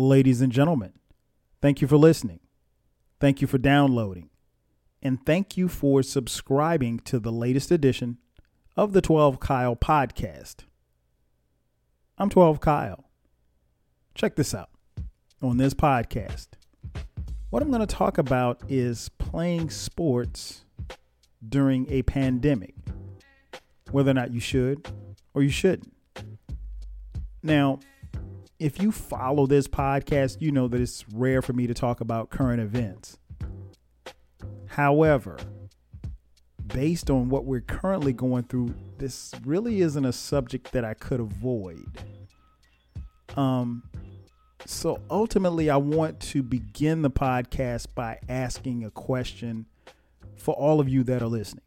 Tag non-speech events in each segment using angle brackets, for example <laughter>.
Ladies and gentlemen, thank you for listening. Thank you for downloading. And thank you for subscribing to the latest edition of the 12 Kyle podcast. I'm 12 Kyle. Check this out on this podcast. What I'm going to talk about is playing sports during a pandemic, whether or not you should or you shouldn't. Now, if you follow this podcast, you know that it's rare for me to talk about current events. However, based on what we're currently going through, this really isn't a subject that I could avoid. Um, so ultimately, I want to begin the podcast by asking a question for all of you that are listening.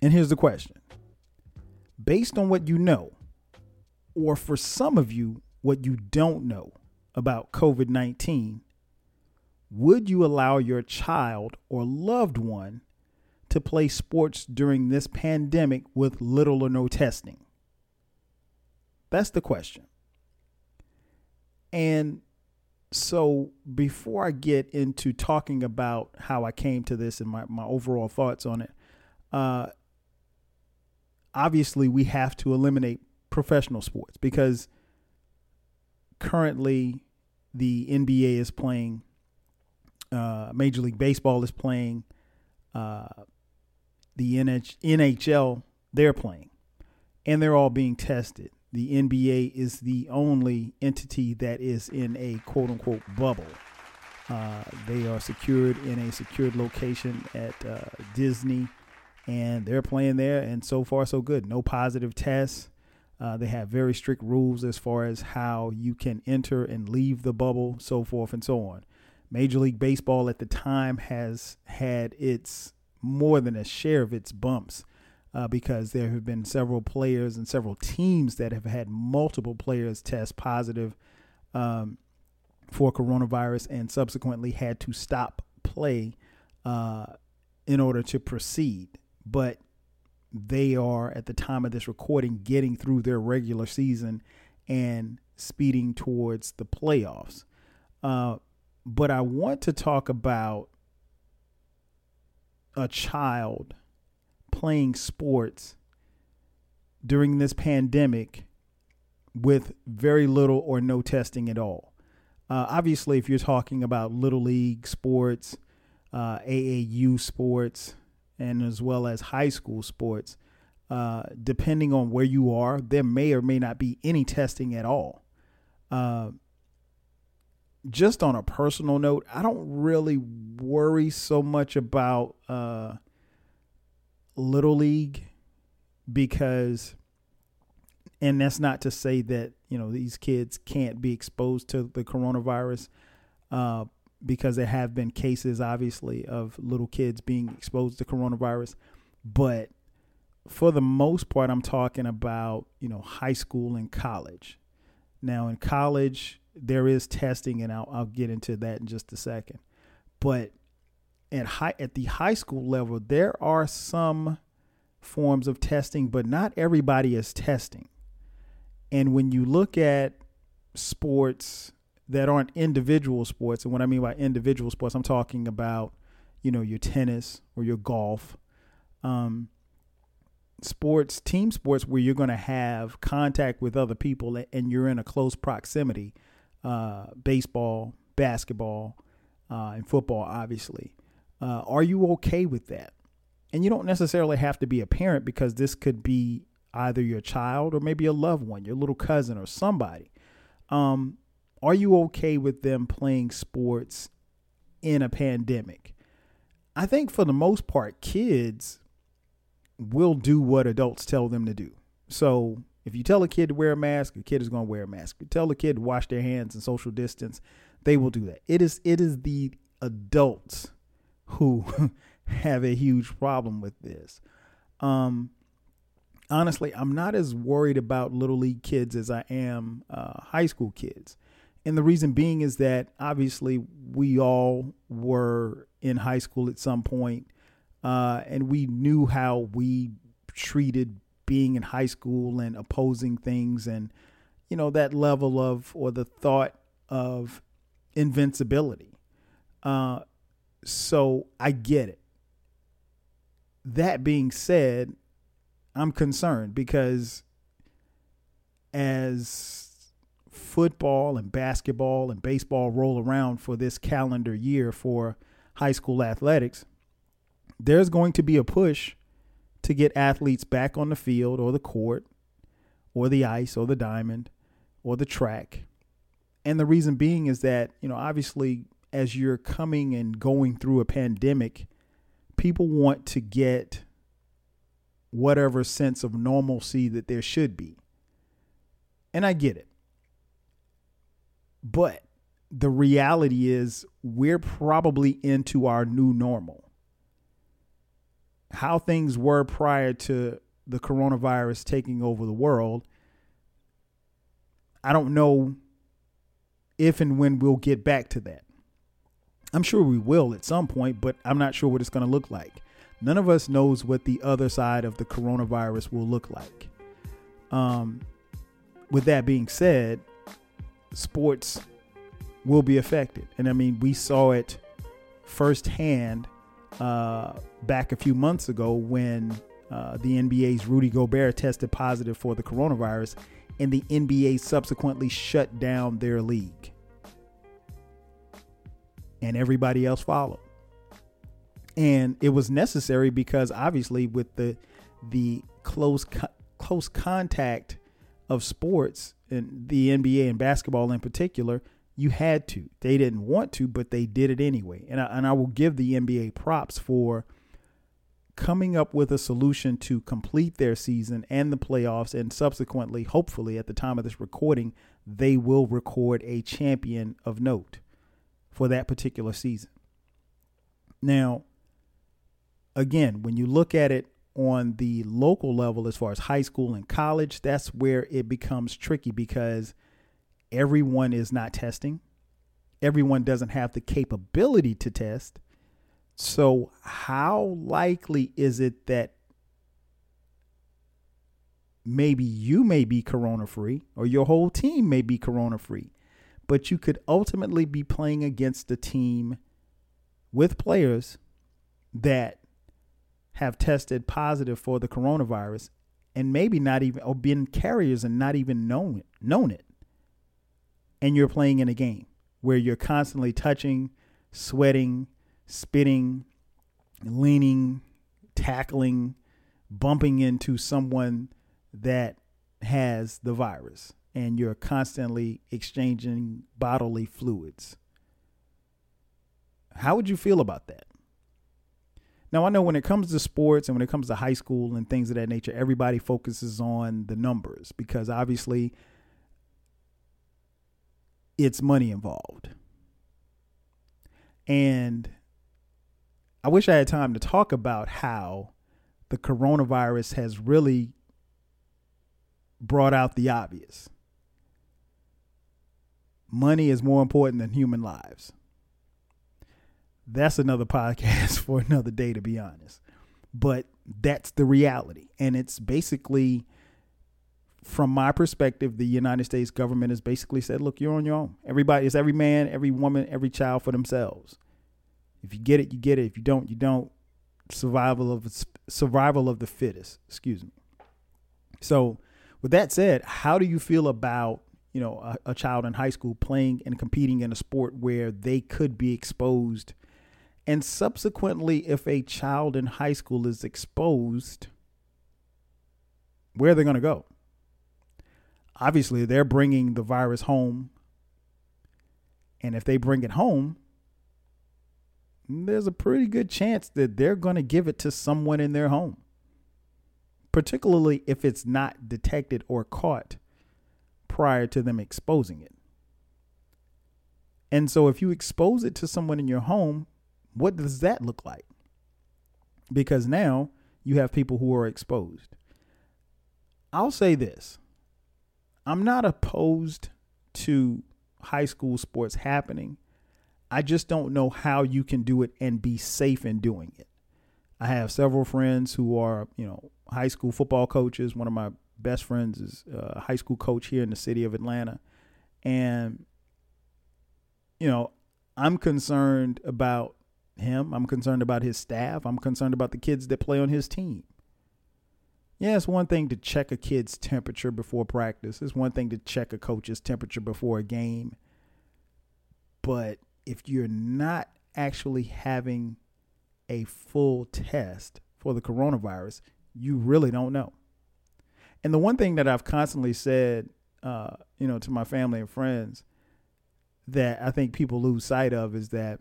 And here's the question Based on what you know, or for some of you, what you don't know about COVID 19, would you allow your child or loved one to play sports during this pandemic with little or no testing? That's the question. And so before I get into talking about how I came to this and my, my overall thoughts on it, uh, obviously we have to eliminate professional sports because currently the NBA is playing, uh, Major League Baseball is playing, uh, the NHL they're playing, and they're all being tested the NBA is the only entity that is in a quote unquote bubble. Uh, they are secured in a secured location at uh, Disney, and they're playing there. And so far, so good. No positive tests. Uh, they have very strict rules as far as how you can enter and leave the bubble, so forth and so on. Major League Baseball at the time has had its more than a share of its bumps uh, because there have been several players and several teams that have had multiple players test positive um, for coronavirus and subsequently had to stop play uh, in order to proceed. But they are, at the time of this recording, getting through their regular season and speeding towards the playoffs. Uh, but I want to talk about a child playing sports during this pandemic with very little or no testing at all. Uh, obviously, if you're talking about little league sports, uh, AAU sports, and as well as high school sports, uh, depending on where you are, there may or may not be any testing at all. Uh, just on a personal note, I don't really worry so much about uh, little league because and that's not to say that you know these kids can't be exposed to the coronavirus uh, because there have been cases obviously of little kids being exposed to coronavirus. But for the most part i'm talking about you know high school and college. Now in college there is testing and i'll, I'll get into that in just a second. But at high at the high school level, there are some forms of testing, but not everybody is testing. And when you look at sports that aren't individual sports, and what I mean by individual sports, I'm talking about, you know, your tennis or your golf, um, sports, team sports where you're going to have contact with other people and you're in a close proximity, uh, baseball, basketball, uh, and football, obviously. Uh, are you okay with that? And you don't necessarily have to be a parent because this could be either your child or maybe a loved one, your little cousin or somebody. Um, are you okay with them playing sports in a pandemic? I think for the most part, kids will do what adults tell them to do. So if you tell a kid to wear a mask, a kid is going to wear a mask. If you tell a kid to wash their hands and social distance, they will do that. It is it is the adults who <laughs> have a huge problem with this. Um, honestly, I'm not as worried about little league kids as I am uh, high school kids. And the reason being is that obviously we all were in high school at some point, uh, and we knew how we treated being in high school and opposing things and you know that level of or the thought of invincibility. Uh, so I get it. That being said, I'm concerned because as football and basketball and baseball roll around for this calendar year for high school athletics, there's going to be a push to get athletes back on the field or the court or the ice or the diamond or the track. And the reason being is that, you know, obviously, as you're coming and going through a pandemic, people want to get whatever sense of normalcy that there should be. And I get it. But the reality is, we're probably into our new normal. How things were prior to the coronavirus taking over the world, I don't know if and when we'll get back to that. I'm sure we will at some point, but I'm not sure what it's going to look like. None of us knows what the other side of the coronavirus will look like. Um, with that being said, sports will be affected. And I mean, we saw it firsthand uh, back a few months ago when uh, the NBA's Rudy Gobert tested positive for the coronavirus, and the NBA subsequently shut down their league. And everybody else followed. And it was necessary because obviously with the the close co- close contact of sports and the NBA and basketball in particular, you had to. They didn't want to, but they did it anyway. And I, and I will give the NBA props for coming up with a solution to complete their season and the playoffs, and subsequently, hopefully, at the time of this recording, they will record a champion of note for that particular season. Now, again, when you look at it on the local level, as far as high school and college, that's where it becomes tricky because everyone is not testing. Everyone doesn't have the capability to test. So, how likely is it that maybe you may be corona free or your whole team may be corona free, but you could ultimately be playing against a team with players that have tested positive for the coronavirus and maybe not even or been carriers and not even known it, known it. And you're playing in a game where you're constantly touching, sweating, spitting, leaning, tackling, bumping into someone that has the virus and you're constantly exchanging bodily fluids. How would you feel about that? Now, I know when it comes to sports and when it comes to high school and things of that nature, everybody focuses on the numbers because obviously it's money involved. And I wish I had time to talk about how the coronavirus has really brought out the obvious. Money is more important than human lives. That's another podcast <laughs> for another day, to be honest. But that's the reality. And it's basically, from my perspective, the United States government has basically said, look, you're on your own. Everybody is every man, every woman, every child for themselves. If you get it, you get it. If you don't, you don't. Survival of survival of the fittest. Excuse me. So, with that said, how do you feel about you know a, a child in high school playing and competing in a sport where they could be exposed, and subsequently, if a child in high school is exposed, where are they going to go? Obviously, they're bringing the virus home, and if they bring it home, there's a pretty good chance that they're going to give it to someone in their home, particularly if it's not detected or caught prior to them exposing it. And so, if you expose it to someone in your home, what does that look like? Because now you have people who are exposed. I'll say this I'm not opposed to high school sports happening I just don't know how you can do it and be safe in doing it. I have several friends who are, you know, high school football coaches. One of my best friends is a high school coach here in the city of Atlanta. And you know, I'm concerned about him. I'm concerned about his staff. I'm concerned about the kids that play on his team. Yeah, it's one thing to check a kid's temperature before practice. It's one thing to check a coach's temperature before a game. But if you're not actually having a full test for the coronavirus, you really don't know. And the one thing that I've constantly said, uh, you know, to my family and friends that I think people lose sight of is that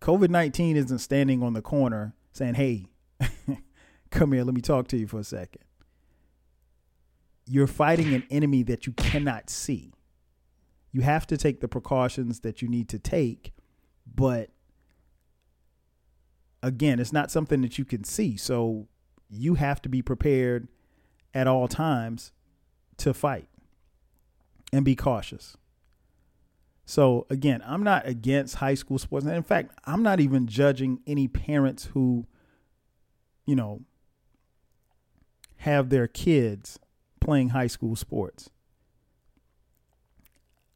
COVID 19 isn't standing on the corner saying, hey, <laughs> come here, let me talk to you for a second. You're fighting an enemy that you cannot see. You have to take the precautions that you need to take, but again, it's not something that you can see. So you have to be prepared at all times to fight and be cautious. So again, I'm not against high school sports. And in fact, I'm not even judging any parents who, you know, have their kids playing high school sports.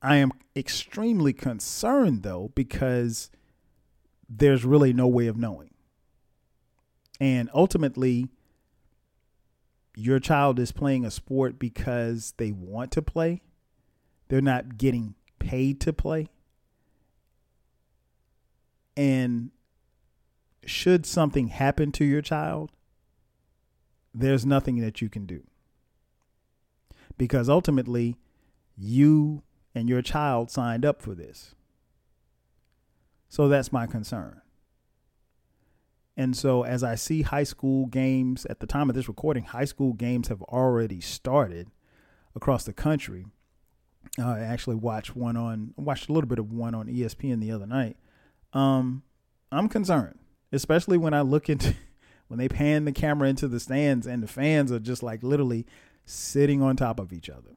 I am extremely concerned though because there's really no way of knowing. And ultimately, your child is playing a sport because they want to play. They're not getting paid to play. And should something happen to your child, there's nothing that you can do. Because ultimately, you and your child signed up for this. So that's my concern. And so, as I see high school games at the time of this recording, high school games have already started across the country. Uh, I actually watched one on watched a little bit of one on ESPN the other night. Um, I'm concerned, especially when I look into <laughs> when they pan the camera into the stands and the fans are just like literally sitting on top of each other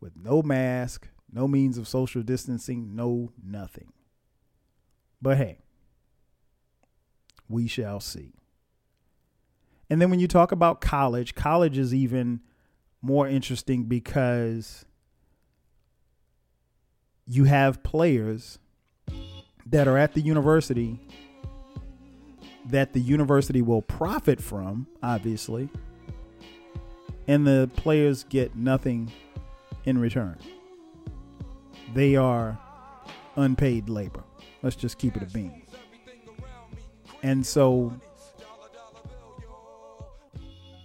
with no mask, no means of social distancing, no nothing. But hey, we shall see. And then when you talk about college, college is even more interesting because you have players that are at the university that the university will profit from, obviously, and the players get nothing in return. They are unpaid labor. Let's just keep it a bean. And so,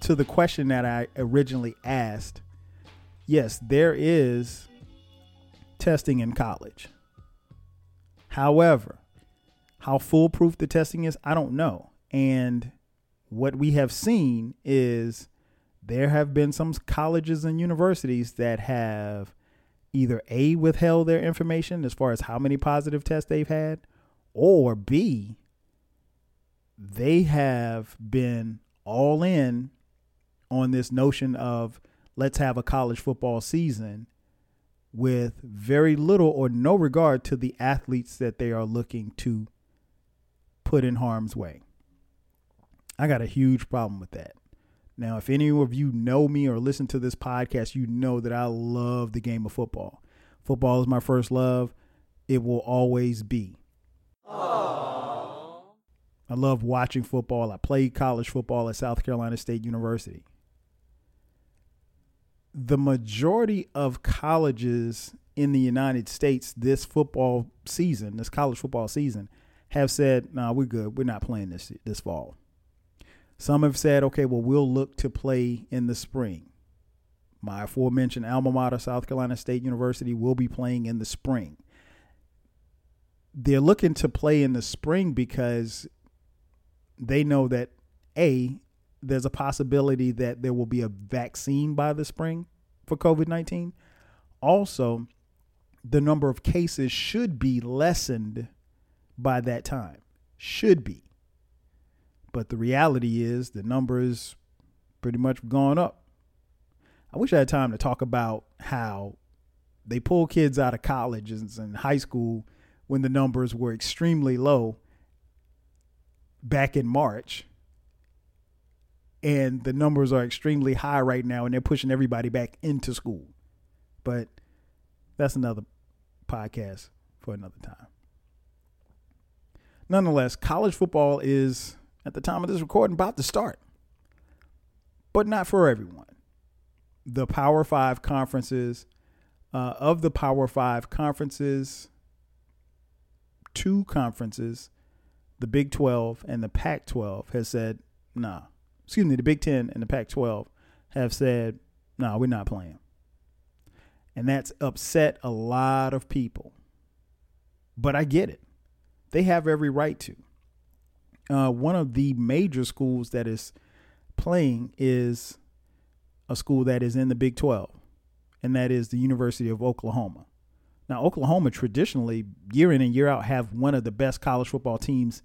to the question that I originally asked, yes, there is testing in college. However, how foolproof the testing is, I don't know. And what we have seen is there have been some colleges and universities that have either A, withheld their information as far as how many positive tests they've had, or B, they have been all in on this notion of let's have a college football season with very little or no regard to the athletes that they are looking to put in harm's way. I got a huge problem with that. Now, if any of you know me or listen to this podcast, you know that I love the game of football. Football is my first love. It will always be. Aww. I love watching football. I played college football at South Carolina State University the majority of colleges in the United States this football season, this college football season, have said, "No, nah, we're good. We're not playing this this fall." Some have said, "Okay, well, we'll look to play in the spring." My aforementioned alma mater, South Carolina State University, will be playing in the spring. They're looking to play in the spring because they know that a there's a possibility that there will be a vaccine by the spring for COVID 19. Also, the number of cases should be lessened by that time. Should be. But the reality is the numbers pretty much gone up. I wish I had time to talk about how they pull kids out of colleges and high school when the numbers were extremely low back in March and the numbers are extremely high right now and they're pushing everybody back into school but that's another podcast for another time. Nonetheless, college football is, at the time of this recording, about to start, but not for everyone. The Power Five conferences, uh, of the Power Five conferences, two conferences, the Big 12 and the Pac 12, has said, nah. Excuse me, the Big 10 and the Pac 12 have said, nah, we're not playing. And that's upset a lot of people. But I get it. They have every right to. Uh, one of the major schools that is playing is a school that is in the Big 12, and that is the University of Oklahoma. Now, Oklahoma traditionally, year in and year out, have one of the best college football teams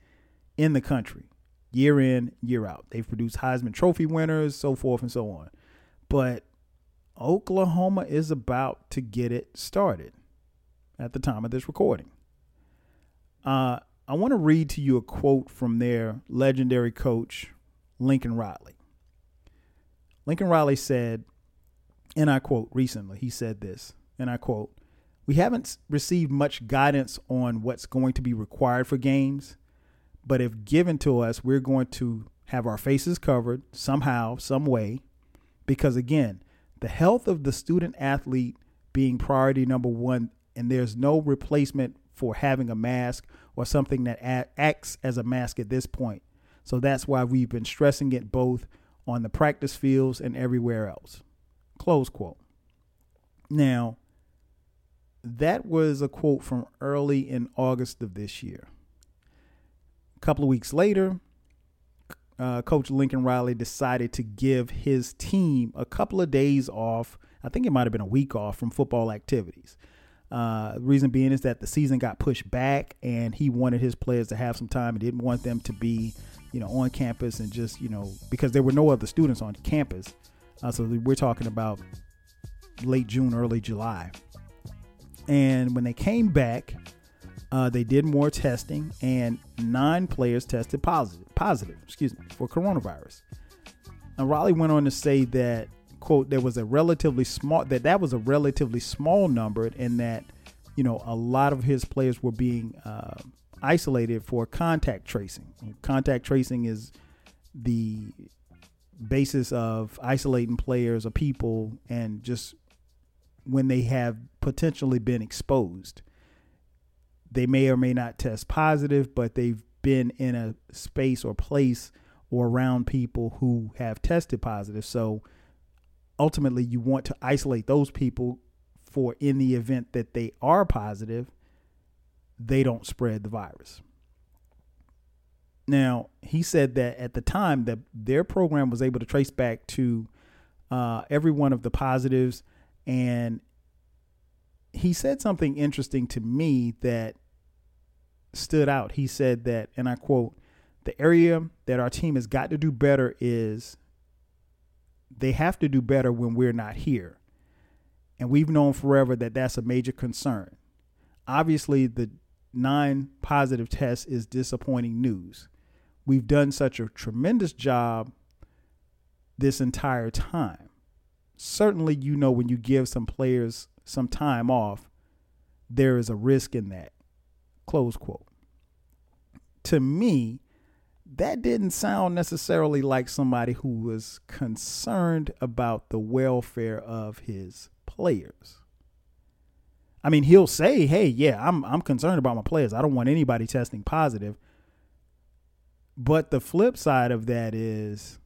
in the country, year in, year out. They've produced Heisman Trophy winners, so forth and so on. But Oklahoma is about to get it started at the time of this recording. Uh, I want to read to you a quote from their legendary coach, Lincoln Riley. Lincoln Riley said, and I quote recently, he said this, and I quote, We haven't received much guidance on what's going to be required for games, but if given to us, we're going to have our faces covered somehow, some way, because again, the health of the student athlete being priority number one, and there's no replacement for having a mask or something that acts as a mask at this point. So that's why we've been stressing it both on the practice fields and everywhere else. Close quote. Now, that was a quote from early in August of this year. A couple of weeks later, uh, Coach Lincoln Riley decided to give his team a couple of days off. I think it might have been a week off from football activities. Uh, reason being is that the season got pushed back, and he wanted his players to have some time He didn't want them to be, you know, on campus and just, you know, because there were no other students on campus. Uh, so we're talking about late June, early July. And when they came back, uh, they did more testing, and nine players tested positive. Positive, excuse me, for coronavirus. Now Riley went on to say that quote there was a relatively small that that was a relatively small number, and that you know a lot of his players were being uh, isolated for contact tracing. Contact tracing is the basis of isolating players or people and just when they have potentially been exposed they may or may not test positive, but they've been in a space or place or around people who have tested positive. So ultimately, you want to isolate those people for in the event that they are positive, they don't spread the virus. Now, he said that at the time that their program was able to trace back to uh, every one of the positives, and he said something interesting to me that stood out. He said that, and I quote, the area that our team has got to do better is they have to do better when we're not here. And we've known forever that that's a major concern. Obviously, the nine positive tests is disappointing news. We've done such a tremendous job this entire time. Certainly, you know, when you give some players some time off, there is a risk in that. Close quote. To me, that didn't sound necessarily like somebody who was concerned about the welfare of his players. I mean, he'll say, "Hey, yeah, I'm I'm concerned about my players. I don't want anybody testing positive." But the flip side of that is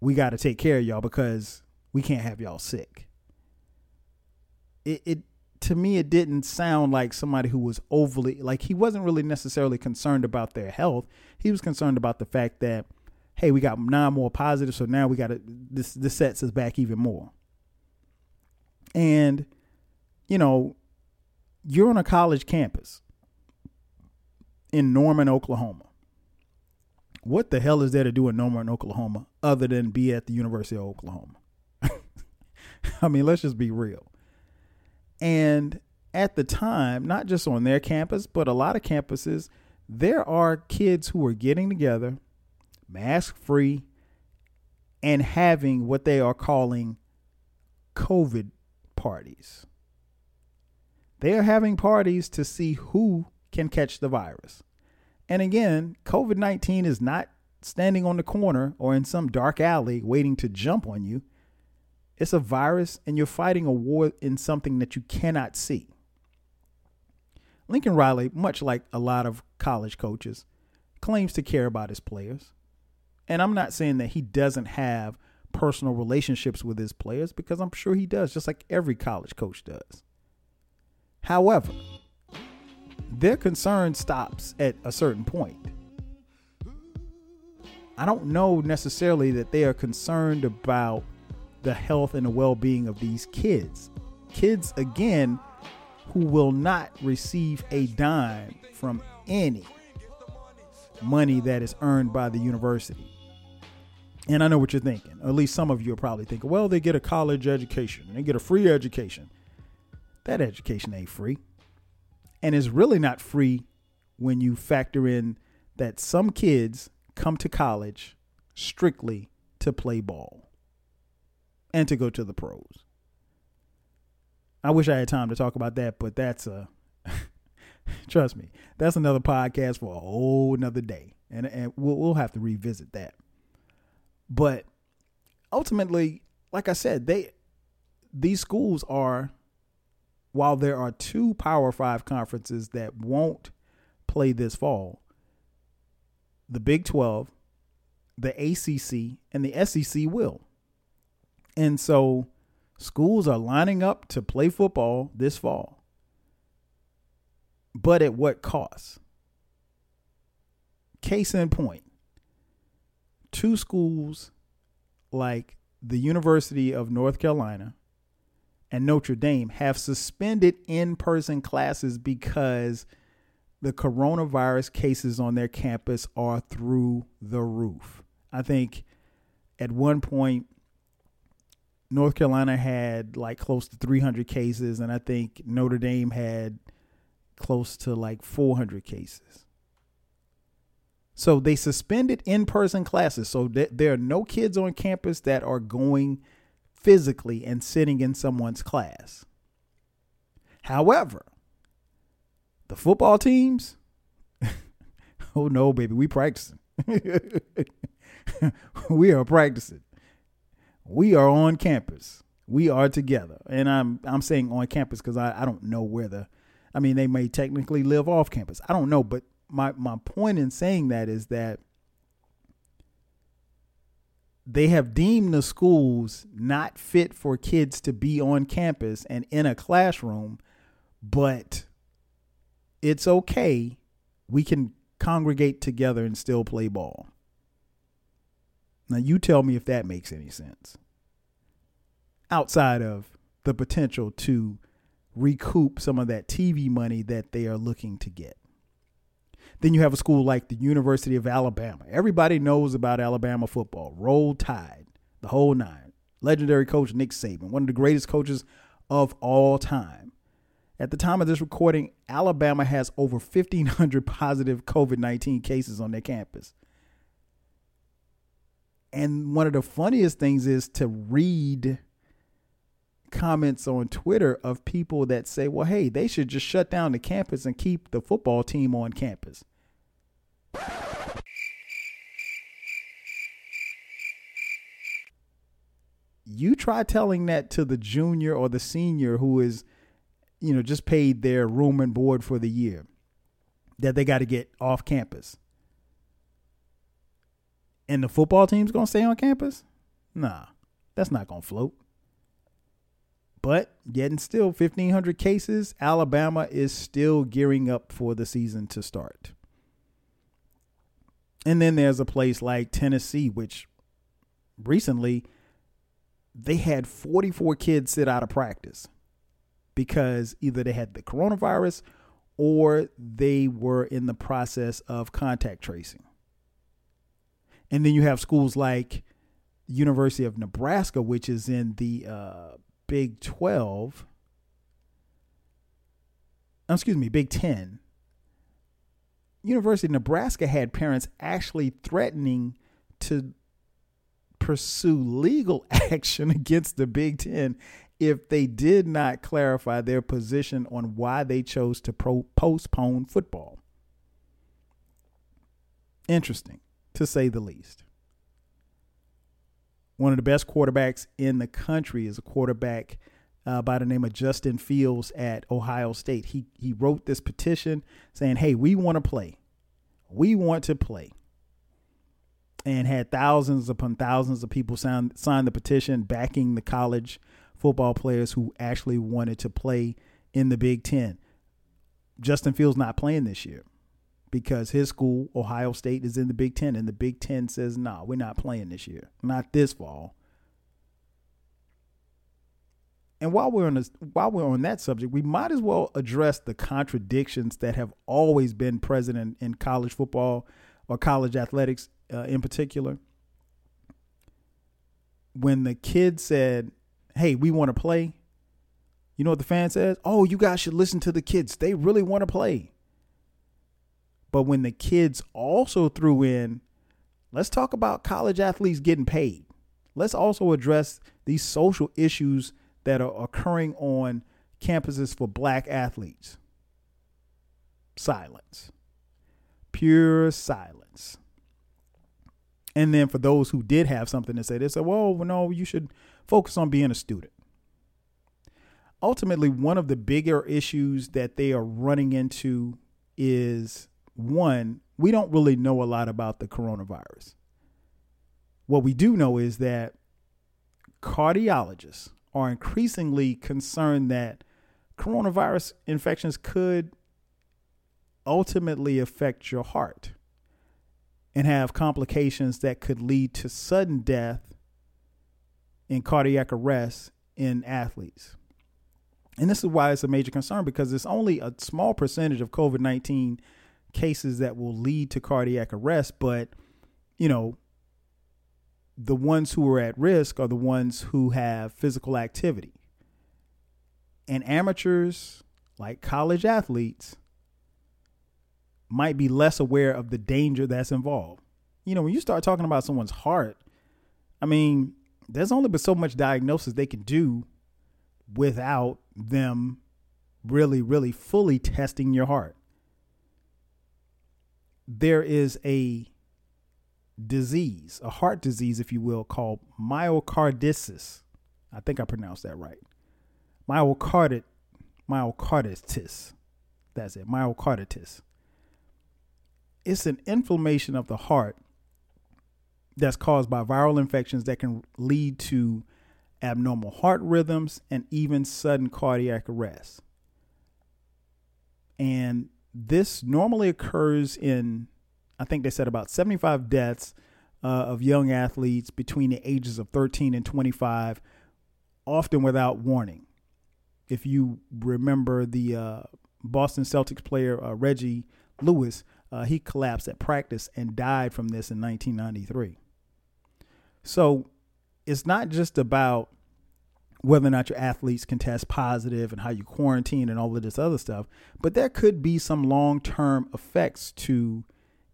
we got to take care of y'all because we can't have y'all sick. It it to me it didn't sound like somebody who was overly like he wasn't really necessarily concerned about their health. He was concerned about the fact that hey we got nine more positives so now we got this this sets us back even more. And you know you're on a college campus in norman oklahoma. What the hell is there to do in norman oklahoma other than be at the university of oklahoma? <laughs> I mean let's just be real and at the time, not just on their campus, but a lot of campuses, there are kids who are getting together, mask free, and having what they are calling COVID parties. they are having parties to see who can catch the virus. And again, COVID 19 is not standing on the corner or in some dark alley waiting to jump on you. It's a virus, and you're fighting a war in something that you cannot see. Lincoln Riley, much like a lot of college coaches, claims to care about his players. And I'm not saying that he doesn't have personal relationships with his players because I'm sure he does, just like every college coach does. However, their concern stops at a certain point. I don't know necessarily that they are concerned about the health and the well being of these kids. Kids, again, who will not receive a dime from any money that is earned by the university. And I know what you're thinking. At least some of you are probably thinking, well, they get a college education, they get a free education. That education ain't free. And it's really not free when you factor in that some kids come to college strictly to play ball and to go to the pros. I wish I had time to talk about that, but that's uh, a <laughs> trust me, that's another podcast for a whole another day, and and we'll we'll have to revisit that. But ultimately, like I said, they these schools are while there are two Power 5 conferences that won't play this fall, the Big 12, the ACC, and the SEC will. And so schools are lining up to play football this fall. But at what cost? Case in point, two schools like the University of North Carolina and Notre Dame have suspended in person classes because the coronavirus cases on their campus are through the roof. I think at one point, North Carolina had like close to 300 cases, and I think Notre Dame had close to like 400 cases. So they suspended in person classes. So th- there are no kids on campus that are going physically and sitting in someone's class. However, the football teams, <laughs> oh no, baby, we practicing. <laughs> we are practicing. We are on campus. We are together. And I'm I'm saying on campus because I, I don't know where the I mean they may technically live off campus. I don't know, but my, my point in saying that is that they have deemed the schools not fit for kids to be on campus and in a classroom, but it's okay. We can congregate together and still play ball. Now, you tell me if that makes any sense. Outside of the potential to recoup some of that TV money that they are looking to get. Then you have a school like the University of Alabama. Everybody knows about Alabama football. Roll Tide, the whole nine. Legendary coach Nick Saban, one of the greatest coaches of all time. At the time of this recording, Alabama has over 1,500 <laughs> positive COVID 19 cases on their campus. And one of the funniest things is to read comments on Twitter of people that say, well, hey, they should just shut down the campus and keep the football team on campus. You try telling that to the junior or the senior who is you know, just paid their room and board for the year that they got to get off campus. And the football team's going to stay on campus? Nah, that's not going to float. But yet and still, 1,500 cases. Alabama is still gearing up for the season to start. And then there's a place like Tennessee, which recently they had 44 kids sit out of practice because either they had the coronavirus or they were in the process of contact tracing. And then you have schools like University of Nebraska, which is in the uh, Big 12. Excuse me, Big 10. University of Nebraska had parents actually threatening to pursue legal <laughs> action against the Big Ten if they did not clarify their position on why they chose to pro- postpone football. Interesting, to say the least. One of the best quarterbacks in the country is a quarterback uh, by the name of Justin Fields at Ohio State. He he wrote this petition saying, "Hey, we want to play. We want to play." And had thousands upon thousands of people sign sign the petition backing the college football players who actually wanted to play in the Big Ten. Justin Fields not playing this year because his school, Ohio State, is in the Big Ten, and the Big Ten says, "No, nah, we're not playing this year, not this fall." And while we're on this, while we're on that subject, we might as well address the contradictions that have always been present in, in college football or college athletics uh, in particular. When the kid said, hey, we want to play. You know what the fan says? Oh, you guys should listen to the kids. They really want to play. But when the kids also threw in, let's talk about college athletes getting paid. Let's also address these social issues that are occurring on campuses for black athletes. Silence. Pure silence. And then for those who did have something to say, they said, well, no, you should focus on being a student. Ultimately, one of the bigger issues that they are running into is one, we don't really know a lot about the coronavirus. What we do know is that cardiologists are increasingly concerned that coronavirus infections could ultimately affect your heart and have complications that could lead to sudden death and cardiac arrest in athletes. And this is why it's a major concern because it's only a small percentage of COVID 19 cases that will lead to cardiac arrest. But, you know, the ones who are at risk are the ones who have physical activity. And amateurs, like college athletes, might be less aware of the danger that's involved. You know, when you start talking about someone's heart, I mean, there's only but so much diagnosis they can do without them really, really fully testing your heart. There is a disease, a heart disease, if you will, called myocarditis. I think I pronounced that right. Myocardit, myocarditis. That's it, myocarditis. It's an inflammation of the heart that's caused by viral infections that can lead to abnormal heart rhythms and even sudden cardiac arrest. And this normally occurs in, I think they said about 75 deaths uh, of young athletes between the ages of 13 and 25, often without warning. If you remember the uh, Boston Celtics player uh, Reggie Lewis, uh, he collapsed at practice and died from this in 1993. So it's not just about whether or not your athletes can test positive and how you quarantine and all of this other stuff, but there could be some long term effects to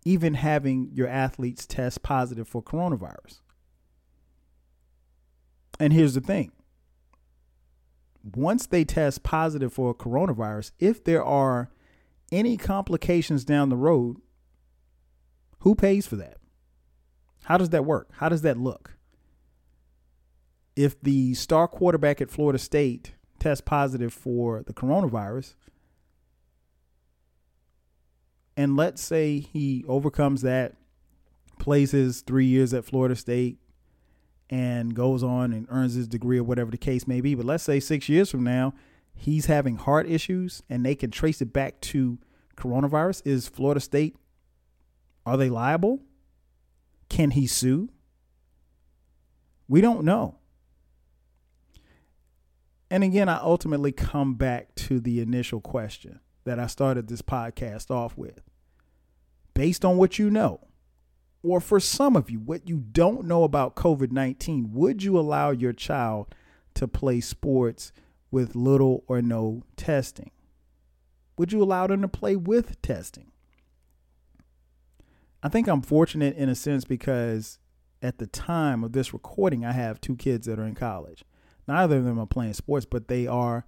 even having your athletes test positive for coronavirus. And here's the thing once they test positive for coronavirus, if there are any complications down the road, who pays for that? How does that work? How does that look? If the star quarterback at Florida State tests positive for the coronavirus, and let's say he overcomes that, plays his three years at Florida State, and goes on and earns his degree or whatever the case may be. But let's say six years from now, he's having heart issues and they can trace it back to coronavirus. Is Florida State, are they liable? Can he sue? We don't know. And again, I ultimately come back to the initial question that I started this podcast off with. Based on what you know, or for some of you, what you don't know about COVID 19, would you allow your child to play sports with little or no testing? Would you allow them to play with testing? I think I'm fortunate in a sense because at the time of this recording, I have two kids that are in college. Neither of them are playing sports, but they are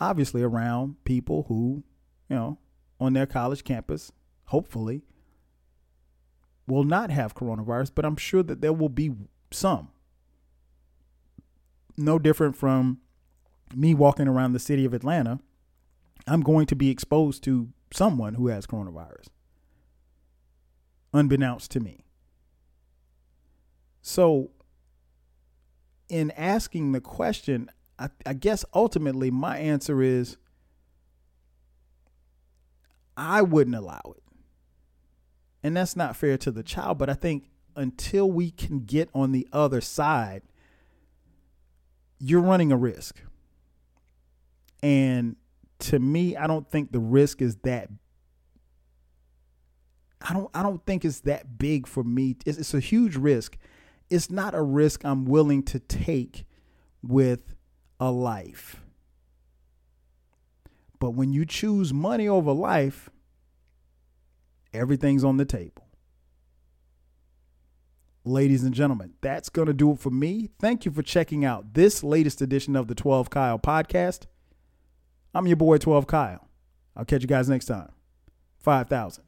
obviously around people who, you know, on their college campus, hopefully, will not have coronavirus, but I'm sure that there will be some. No different from me walking around the city of Atlanta. I'm going to be exposed to someone who has coronavirus, unbeknownst to me. So, in asking the question, I, I guess ultimately my answer is I wouldn't allow it. And that's not fair to the child, but I think until we can get on the other side, you're running a risk. And to me, I don't think the risk is that I don't I don't think it's that big for me. It's, it's a huge risk. It's not a risk I'm willing to take with a life. But when you choose money over life, everything's on the table. Ladies and gentlemen, that's going to do it for me. Thank you for checking out this latest edition of the 12 Kyle podcast. I'm your boy, 12 Kyle. I'll catch you guys next time. 5,000.